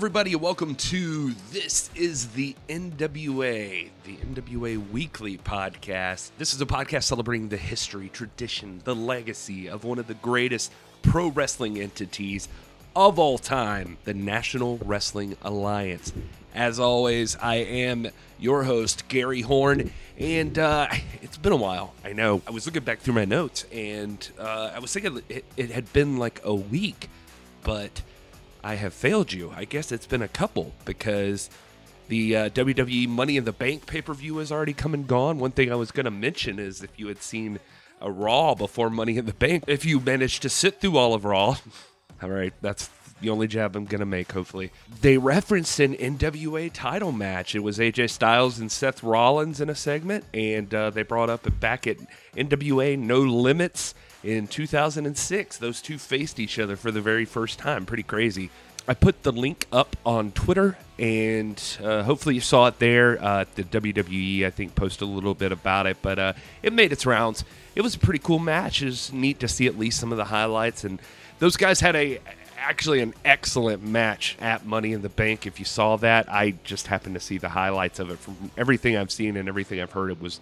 everybody, welcome to This is the NWA, the NWA Weekly Podcast. This is a podcast celebrating the history, tradition, the legacy of one of the greatest pro wrestling entities of all time, the National Wrestling Alliance. As always, I am your host, Gary Horn, and uh, it's been a while. I know. I was looking back through my notes, and uh, I was thinking it, it had been like a week, but I have failed you. I guess it's been a couple because the uh, WWE Money in the Bank pay per view has already come and gone. One thing I was going to mention is if you had seen a Raw before Money in the Bank, if you managed to sit through all of Raw, all right, that's the only jab I'm going to make, hopefully. They referenced an NWA title match. It was AJ Styles and Seth Rollins in a segment, and uh, they brought up it back at NWA No Limits in 2006. Those two faced each other for the very first time. Pretty crazy. I put the link up on Twitter, and uh, hopefully you saw it there. Uh, the WWE, I think, posted a little bit about it, but uh, it made its rounds. It was a pretty cool match. It was neat to see at least some of the highlights, and those guys had a actually an excellent match at Money in the Bank. If you saw that, I just happened to see the highlights of it. From everything I've seen and everything I've heard, it was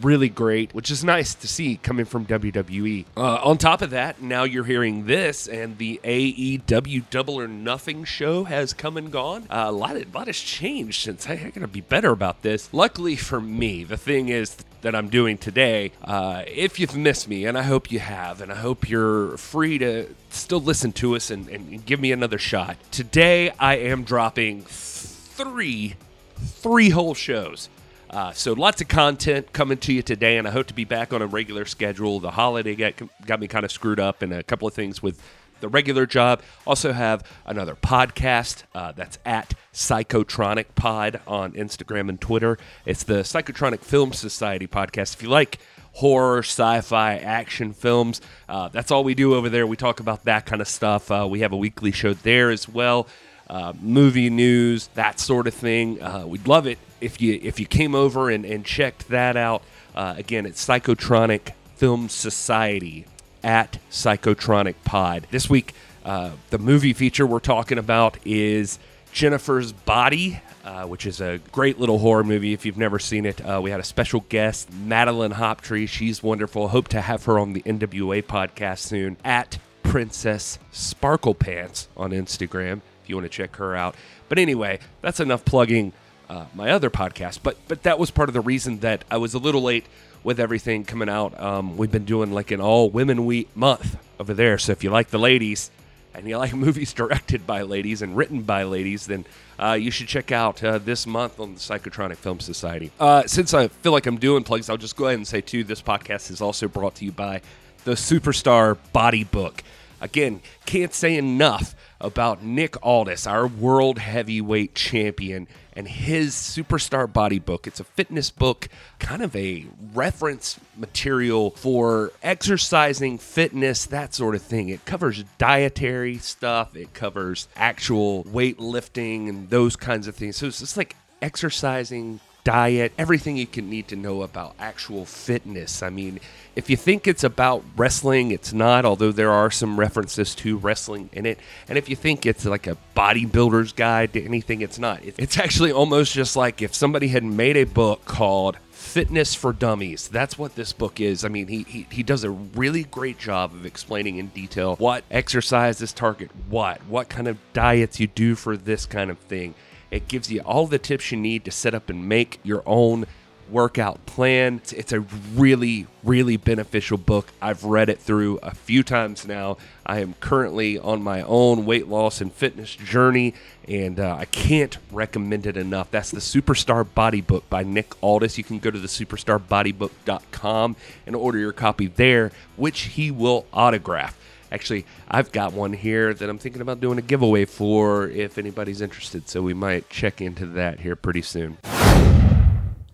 really great, which is nice to see coming from WWE. Uh, on top of that, now you're hearing this, and the AEW Double or Nothing show has come and gone. Uh, a lot, of, lot has changed since I, I gotta be better about this. Luckily for me, the thing is that I'm doing today, uh, if you've missed me, and I hope you have, and I hope you're free to still listen to us and, and give me another shot. Today, I am dropping three, three whole shows. Uh, so lots of content coming to you today, and I hope to be back on a regular schedule. The holiday got, got me kind of screwed up, and a couple of things with the regular job. Also have another podcast uh, that's at Psychotronic Pod on Instagram and Twitter. It's the Psychotronic Film Society podcast. If you like horror, sci-fi, action films, uh, that's all we do over there. We talk about that kind of stuff. Uh, we have a weekly show there as well. Uh, movie news, that sort of thing. Uh, we'd love it if you if you came over and, and checked that out. Uh, again, it's Psychotronic Film Society at Psychotronic Pod. This week, uh, the movie feature we're talking about is Jennifer's Body. Uh, which is a great little horror movie if you've never seen it. Uh, we had a special guest, Madeline Hoptree. She's wonderful. Hope to have her on the NWA podcast soon at Princess Sparkle Pants on Instagram if you want to check her out. But anyway, that's enough plugging uh, my other podcast. But but that was part of the reason that I was a little late with everything coming out. Um, we've been doing like an all women week month over there. So if you like the ladies and you like movies directed by ladies and written by ladies, then uh, you should check out uh, this month on the Psychotronic Film Society. Uh, since I feel like I'm doing plugs, I'll just go ahead and say too, this podcast is also brought to you by the Superstar Body Book. Again, can't say enough about Nick Aldis, our world heavyweight champion, and his Superstar Body Book. It's a fitness book, kind of a reference material for exercising, fitness, that sort of thing. It covers dietary stuff, it covers actual weightlifting and those kinds of things. So it's just like exercising, diet, everything you can need to know about actual fitness. I mean, if you think it's about wrestling, it's not, although there are some references to wrestling in it. And if you think it's like a bodybuilder's guide to anything, it's not. It's actually almost just like if somebody had made a book called Fitness for Dummies. That's what this book is. I mean, he, he, he does a really great job of explaining in detail what exercises target what, what kind of diets you do for this kind of thing. It gives you all the tips you need to set up and make your own workout plan. It's, it's, a really, really beneficial book. I've read it through a few times now. I am currently on my own weight loss and fitness journey, and uh, I can't recommend it enough. That's the Superstar Body Book by Nick Aldis. You can go to the superstarbodybook.com and order your copy there, which he will autograph. Actually, I've got one here that I'm thinking about doing a giveaway for if anybody's interested. So we might check into that here pretty soon.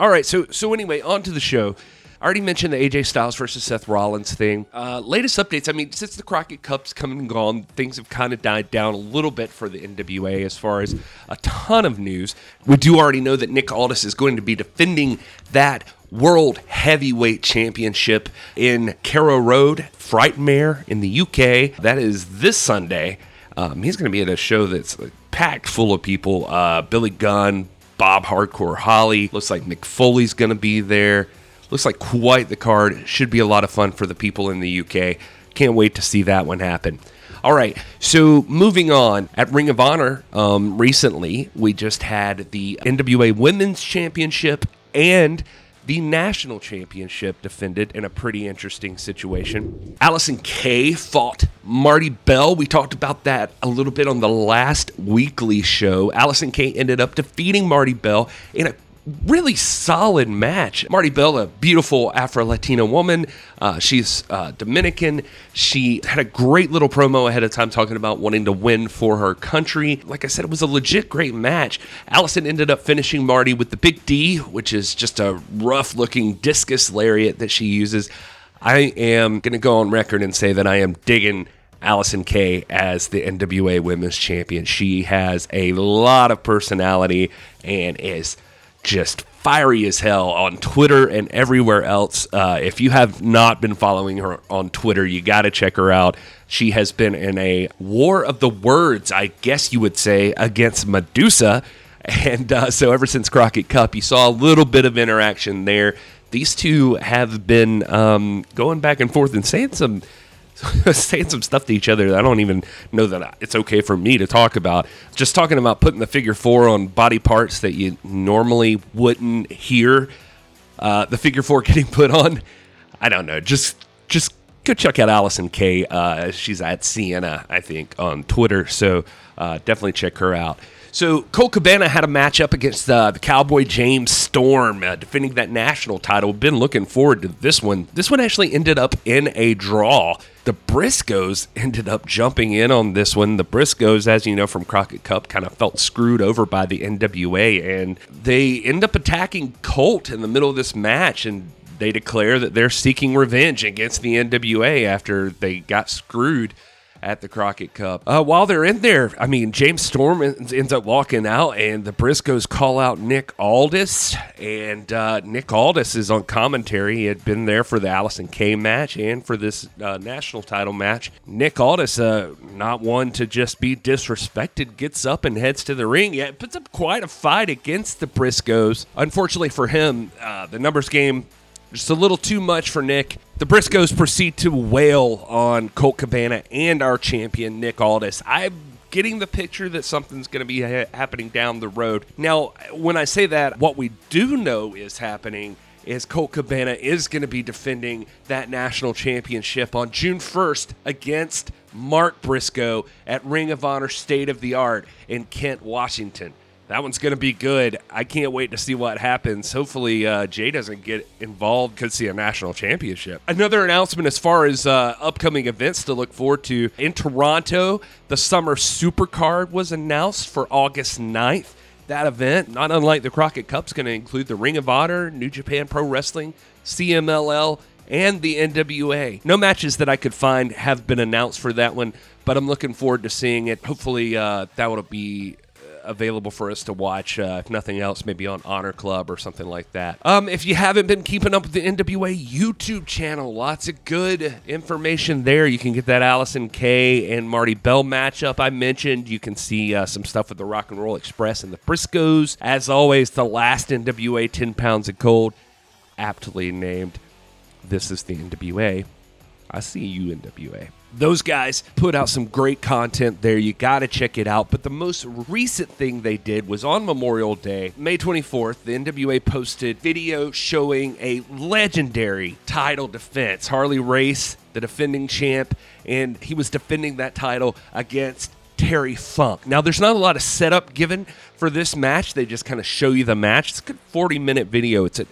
All right, so so anyway, on to the show. I already mentioned the AJ Styles versus Seth Rollins thing. Uh, latest updates. I mean, since the Crockett Cup's come and gone, things have kind of died down a little bit for the NWA as far as a ton of news. We do already know that Nick Aldis is going to be defending that World Heavyweight Championship in Carrow Road, Frightmare in the UK. That is this Sunday. Um, he's going to be at a show that's packed full of people. Uh, Billy Gunn, Bob Hardcore Holly. Looks like Mick Foley's going to be there. Looks like quite the card. Should be a lot of fun for the people in the UK. Can't wait to see that one happen. All right, so moving on at Ring of Honor, um, recently we just had the NWA Women's Championship and the national championship defended in a pretty interesting situation. Allysin Kay fought Marti Belle. We talked about that a little bit on the last weekly show. Allysin Kay ended up defeating Marti Belle in a really solid match. Marti Belle, a beautiful Afro Latina woman. Uh, she's uh, Dominican. She had a great little promo ahead of time talking about wanting to win for her country. Like I said, it was a legit great match. Allysin ended up finishing Marti with the Big D, which is just a rough looking discus lariat that she uses. I am going to go on record and say that I am digging Allysin Kay as the NWA Women's Champion. She has a lot of personality and is just fiery as hell on Twitter and everywhere else. Uh, if you have not been following her on Twitter, you got to check her out. She has been in a war of the words, I guess you would say, against Medusa. And uh, so ever since Crockett Cup, you saw a little bit of interaction there. These two have been um, going back and forth and saying some saying some stuff to each other that I don't even know that it's okay for me to talk about. Just talking about putting the figure four on body parts that you normally wouldn't hear uh, the figure four getting put on. I don't know. Just just go check out Allysin Kay. Uh, she's at Sienna, I think, on Twitter. So uh, definitely check her out. So Colt Cabana had a matchup against uh, the Cowboy James Storm, uh, defending that national title. Been looking forward to this one. This one actually ended up in a draw. The Briscoes ended up jumping in on this one. The Briscoes, as you know from Crockett Cup, kind of felt screwed over by the NWA, and they end up attacking Colt in the middle of this match, and they declare that they're seeking revenge against the NWA after they got screwed at the Crockett Cup. Uh, while they're in there, I mean, James Storm ends up walking out, and the Briscoes call out Nick Aldis, and uh, Nick Aldis is on commentary. He had been there for the Allysin Kay match and for this uh, national title match. Nick Aldis, uh, not one to just be disrespected, gets up and heads to the ring. Yeah, puts up quite a fight against the Briscoes. Unfortunately for him, uh, the numbers game just a little too much for Nick. The Briscoes proceed to wail on Colt Cabana and our champion, Nick Aldis. I'm getting the picture that something's going to be ha- happening down the road. Now, when I say that, what we do know is happening is Colt Cabana is going to be defending that national championship on June 1st against Mark Briscoe at Ring of Honor State of the Art in Kent, Washington that one's going to be good. I can't wait to see what happens. Hopefully, uh, Jay doesn't get involved. Could see a national championship. Another announcement as far as uh, upcoming events to look forward to in Toronto, the Summer Supercard was announced for August 9th. That event, not unlike the Crockett Cup, is going to include the Ring of Honor, New Japan Pro Wrestling, CMLL, and the NWA. No matches that I could find have been announced for that one, but I'm looking forward to seeing it. Hopefully, uh, that will be available for us to watch, uh, if nothing else, maybe on Honor Club or something like that. Um, if you haven't been keeping up with the NWA YouTube channel, lots of good information there. You can get that Allysin Kay and Marti Belle matchup I mentioned. You can see uh, some stuff with the Rock and Roll Express and the Briscoes. As always, the last NWA 10 pounds of gold, aptly named. This is the NWA. I see you, NWA. Those guys put out some great content there. You got to check it out. But the most recent thing they did was on Memorial Day, May 24th, the NWA posted video showing a legendary title defense. Harley Race, the defending champ, and he was defending that title against Terry Funk. Now, there's not a lot of setup given for this match. They just kind of show you the match. It's a good 40 minute video. It's an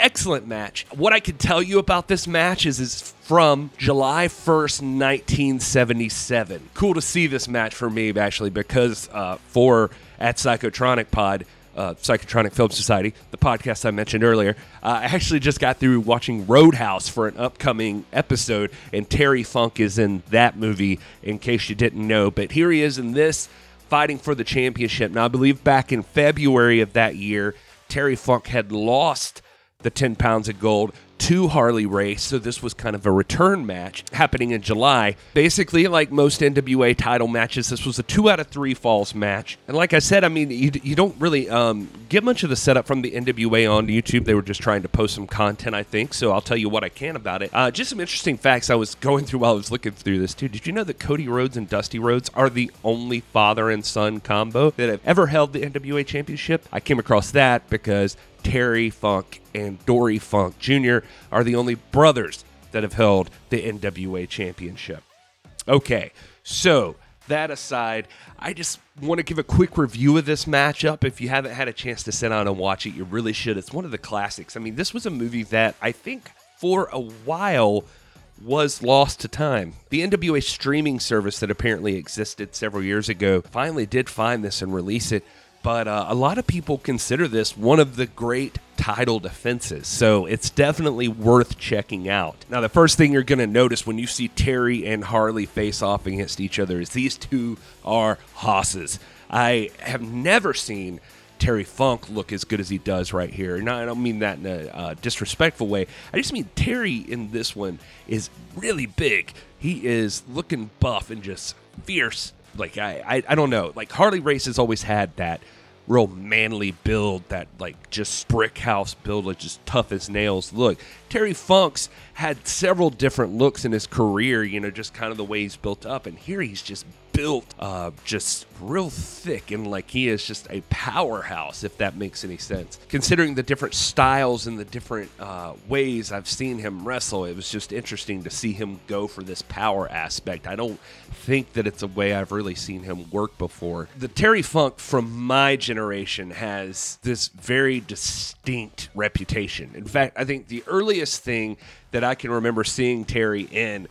excellent match. What I can tell you about this match is it's from July 1st, 1977. Cool to see this match for me, actually, because uh, for at Psychotronic Pod, uh, Psychotronic Film Society, the podcast I mentioned earlier. Uh, I actually just got through watching Roadhouse for an upcoming episode, and Terry Funk is in that movie, in case you didn't know. But here he is in this, fighting for the championship. Now, I believe back in February of that year, Terry Funk had lost the 10 pounds of gold to Harley Race, so this was kind of a return match happening in July. Basically, like most NWA title matches, this was a two out of three falls match. And like I said, I mean, you, you don't really um, get much of the setup from the NWA on YouTube. They were just trying to post some content, I think. So I'll tell you what I can about it. Uh, just some interesting facts I was going through while I was looking through this too. Did you know that Cody Rhodes and Dusty Rhodes are the only father and son combo that have ever held the NWA Championship? I came across that because Terry Funk and Dory Funk Jr. are the only brothers that have held the NWA Championship. Okay, so that aside, I just want to give a quick review of this matchup. If you haven't had a chance to sit down and watch it, you really should. It's one of the classics. I mean, this was a movie that I think for a while was lost to time. The NWA streaming service that apparently existed several years ago finally did find this and release it but uh, a lot of people consider this one of the great title defenses. So it's definitely worth checking out. Now, the first thing you're going to notice when you see Terry and Harley face off against each other is these two are hosses. I have never seen Terry Funk look as good as he does right here. And I don't mean that in a uh, disrespectful way. I just mean Terry in this one is really big. He is looking buff and just fierce like I, I, I don't know. Like Harley Race has always had that real manly build, that like just brick house build, like just tough as nails look. Terry Funk's had several different looks in his career, you know, just kind of the way he's built up, and here he's just built uh, just real thick and like he is just a powerhouse, if that makes any sense. Considering the different styles and the different uh, ways I've seen him wrestle, it was just interesting to see him go for this power aspect. I don't think that it's a way I've really seen him work before. The Terry Funk from my generation has this very distinct reputation. In fact, I think the earliest thing that I can remember seeing Terry in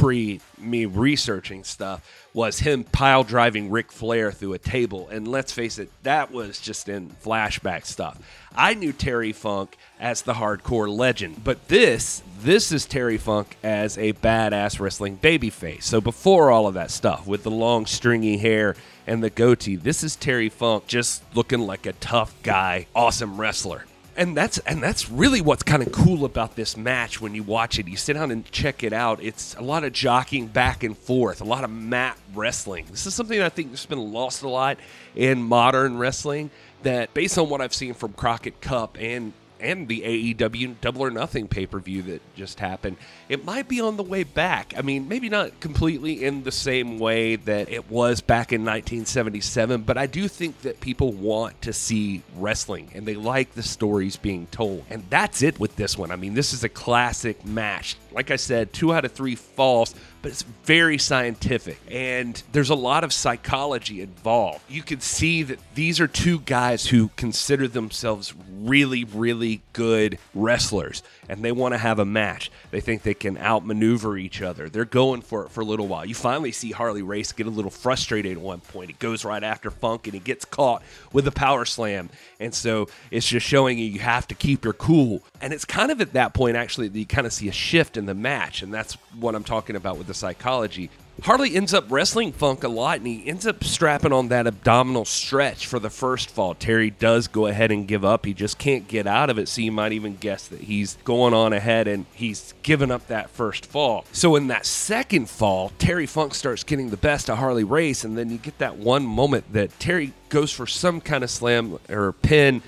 pre me researching stuff was him pile driving Ric Flair through a table. And let's face it, that was just in flashback stuff. I knew Terry Funk as the hardcore legend, but this this is Terry Funk as a badass wrestling babyface. So before all of that stuff with the long stringy hair and the goatee, this is Terry Funk just looking like a tough guy, awesome wrestler and that's and that's really what's kind of cool about this match when you watch it. You sit down and check it out. It's a lot of jockeying back and forth, a lot of mat wrestling. This is something I think has been lost a lot in modern wrestling. That based on what I've seen from Crockett Cup and and the AEW Double or Nothing pay per view that just happened, it might be on the way back. I mean, maybe not completely in the same way that it was back in 1977, but I do think that people want to see wrestling and they like the stories being told. And that's it with this one. I mean, this is a classic match. Like I said, two out of three false but it's very scientific and there's a lot of psychology involved. You can see that these are two guys who consider themselves really, really good wrestlers and they want to have a match. They think they can outmaneuver each other. They're going for it for a little while. You finally see Harley Race get a little frustrated at one point. He goes right after Funk and he gets caught with a power slam. And so it's just showing you you have to keep your cool. And it's kind of at that point, actually, that you kind of see a shift in the match. And that's what I'm talking about with the psychology. Harley ends up wrestling Funk a lot, and he ends up strapping on that abdominal stretch for the first fall. Terry does go ahead and give up. He just can't get out of it, so you might even guess that he's going on ahead and he's given up that first fall. So in that second fall, Terry Funk starts getting the best of Harley Race, and then you get that one moment that Terry goes for some kind of slam or pin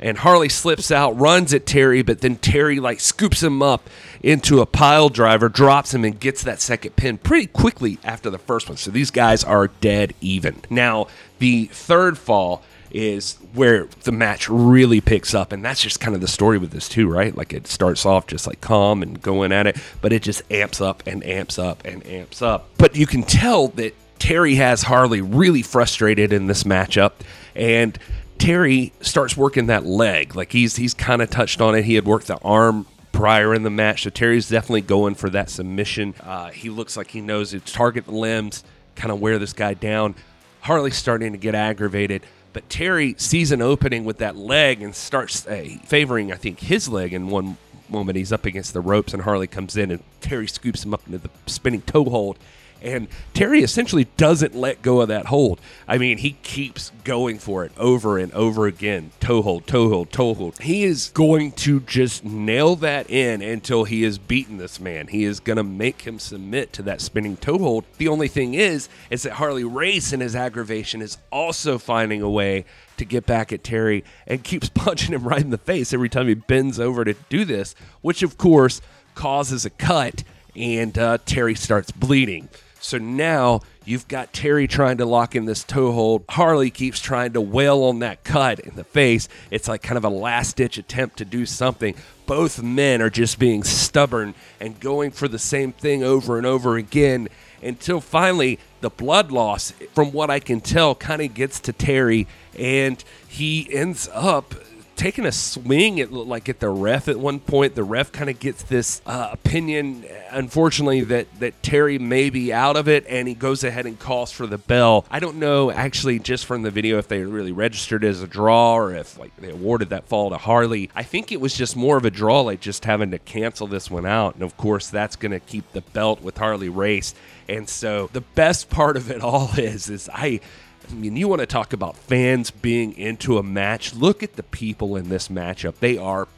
and Harley slips out, runs at Terry, but then Terry like scoops him up into a pile driver, drops him, and gets that second pin pretty quickly after the first one. So these guys are dead even. Now, the third fall is where the match really picks up, and that's just kind of the story with this too, right? Like it starts off just like calm and going at it, but it just amps up and amps up and amps up. But you can tell that Terry has Harley really frustrated in this matchup, and Terry starts working that leg. Like he's he's kind of touched on it. He had worked the arm prior in the match, so Terry's definitely going for that submission. Uh, he looks like he knows to target the limbs, kind of wear this guy down. Harley's starting to get aggravated, but Terry sees an opening with that leg and starts uh, favoring, I think, his leg in one moment. He's up against the ropes, and Harley comes in, and Terry scoops him up into the spinning toe hold And Terry essentially doesn't let go of that hold. I mean, he keeps going for it over and over again. Toe hold, toe hold, toe hold. He is going to just nail that in until he has beaten this man. He is going to make him submit to that spinning toe hold. The only thing is, is that Harley Race in his aggravation is also finding a way to get back at Terry and keeps punching him right in the face every time he bends over to do this, which of course causes a cut and uh, Terry starts bleeding. So now you've got Terry trying to lock in this toehold. Harley keeps trying to wail on that cut in the face. It's like kind of a last ditch attempt to do something. Both men are just being stubborn and going for the same thing over and over again until finally the blood loss, from what I can tell, kind of gets to Terry and he ends up taking a swing at like at the ref at one point. The ref kind of gets this uh, opinion, unfortunately, that that Terry may be out of it, and he goes ahead and calls for the bell. I don't know actually just from the video if they really registered as a draw or if like they awarded that fall to Harley. I think it was just more of a draw, like just having to cancel this one out, and of course that's going to keep the belt with Harley Race. And so the best part of it all is is I I mean, you want to talk about fans being into a match. Look at the people in this matchup. They are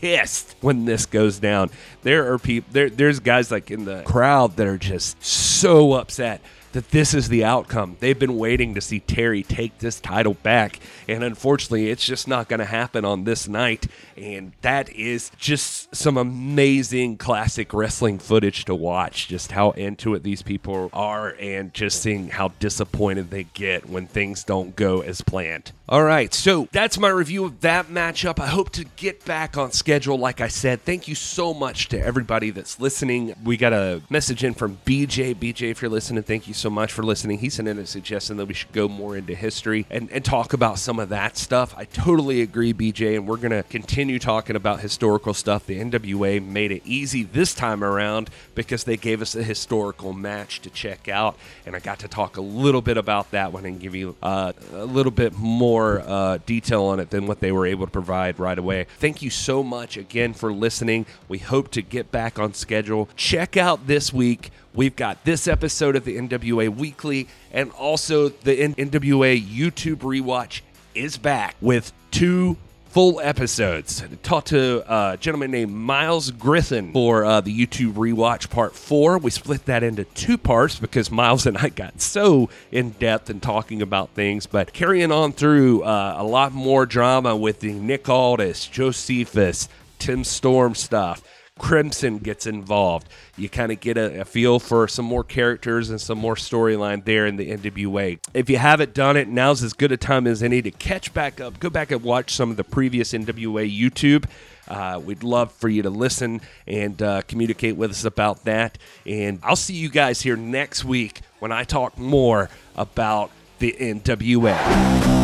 pissed when this goes down. There are people there there's guys like in the crowd that are just so upset that this is the outcome. They've been waiting to see Terry take this title back, and unfortunately, it's just not going to happen on this night. And that is just some amazing classic wrestling footage to watch. Just how into it these people are, and just seeing how disappointed they get when things don't go as planned. All right, so that's my review of that matchup. I hope to get back on schedule. Like I said, thank you so much to everybody that's listening. We got a message in from BJ. BJ, if you're listening, thank you so much for listening. He sent in a suggestion that we should go more into history and, and talk about some of that stuff. I totally agree, BJ, and we're going to continue talking about historical stuff. The NWA made it easy this time around because they gave us a historical match to check out, and I got to talk a little bit about that one and give you uh, a little bit more uh, detail on it than what they were able to provide right away. Thank you so much again for listening. We hope to get back on schedule. Check out this week. We've got this episode of the NWA Weekly and also the NWA YouTube rewatch is back with two full episodes. Talked to a gentleman named Miles Griffin for uh, the YouTube rewatch part four. We split that into two parts because Miles and I got so in depth in talking about things, but carrying on through uh, a lot more drama with the Nick Aldis, Josephus, Tim Storm stuff. Crimson gets involved. You kind of get a, a, feel for some more characters and some more storyline there in the NWA. If you haven't done it, now's as good a time as any to catch back up. Go back and watch some of the previous NWA YouTube. Uh, we'd love for you to listen and uh, communicate with us about that. And I'll see you guys here next week when I talk more about the NWA.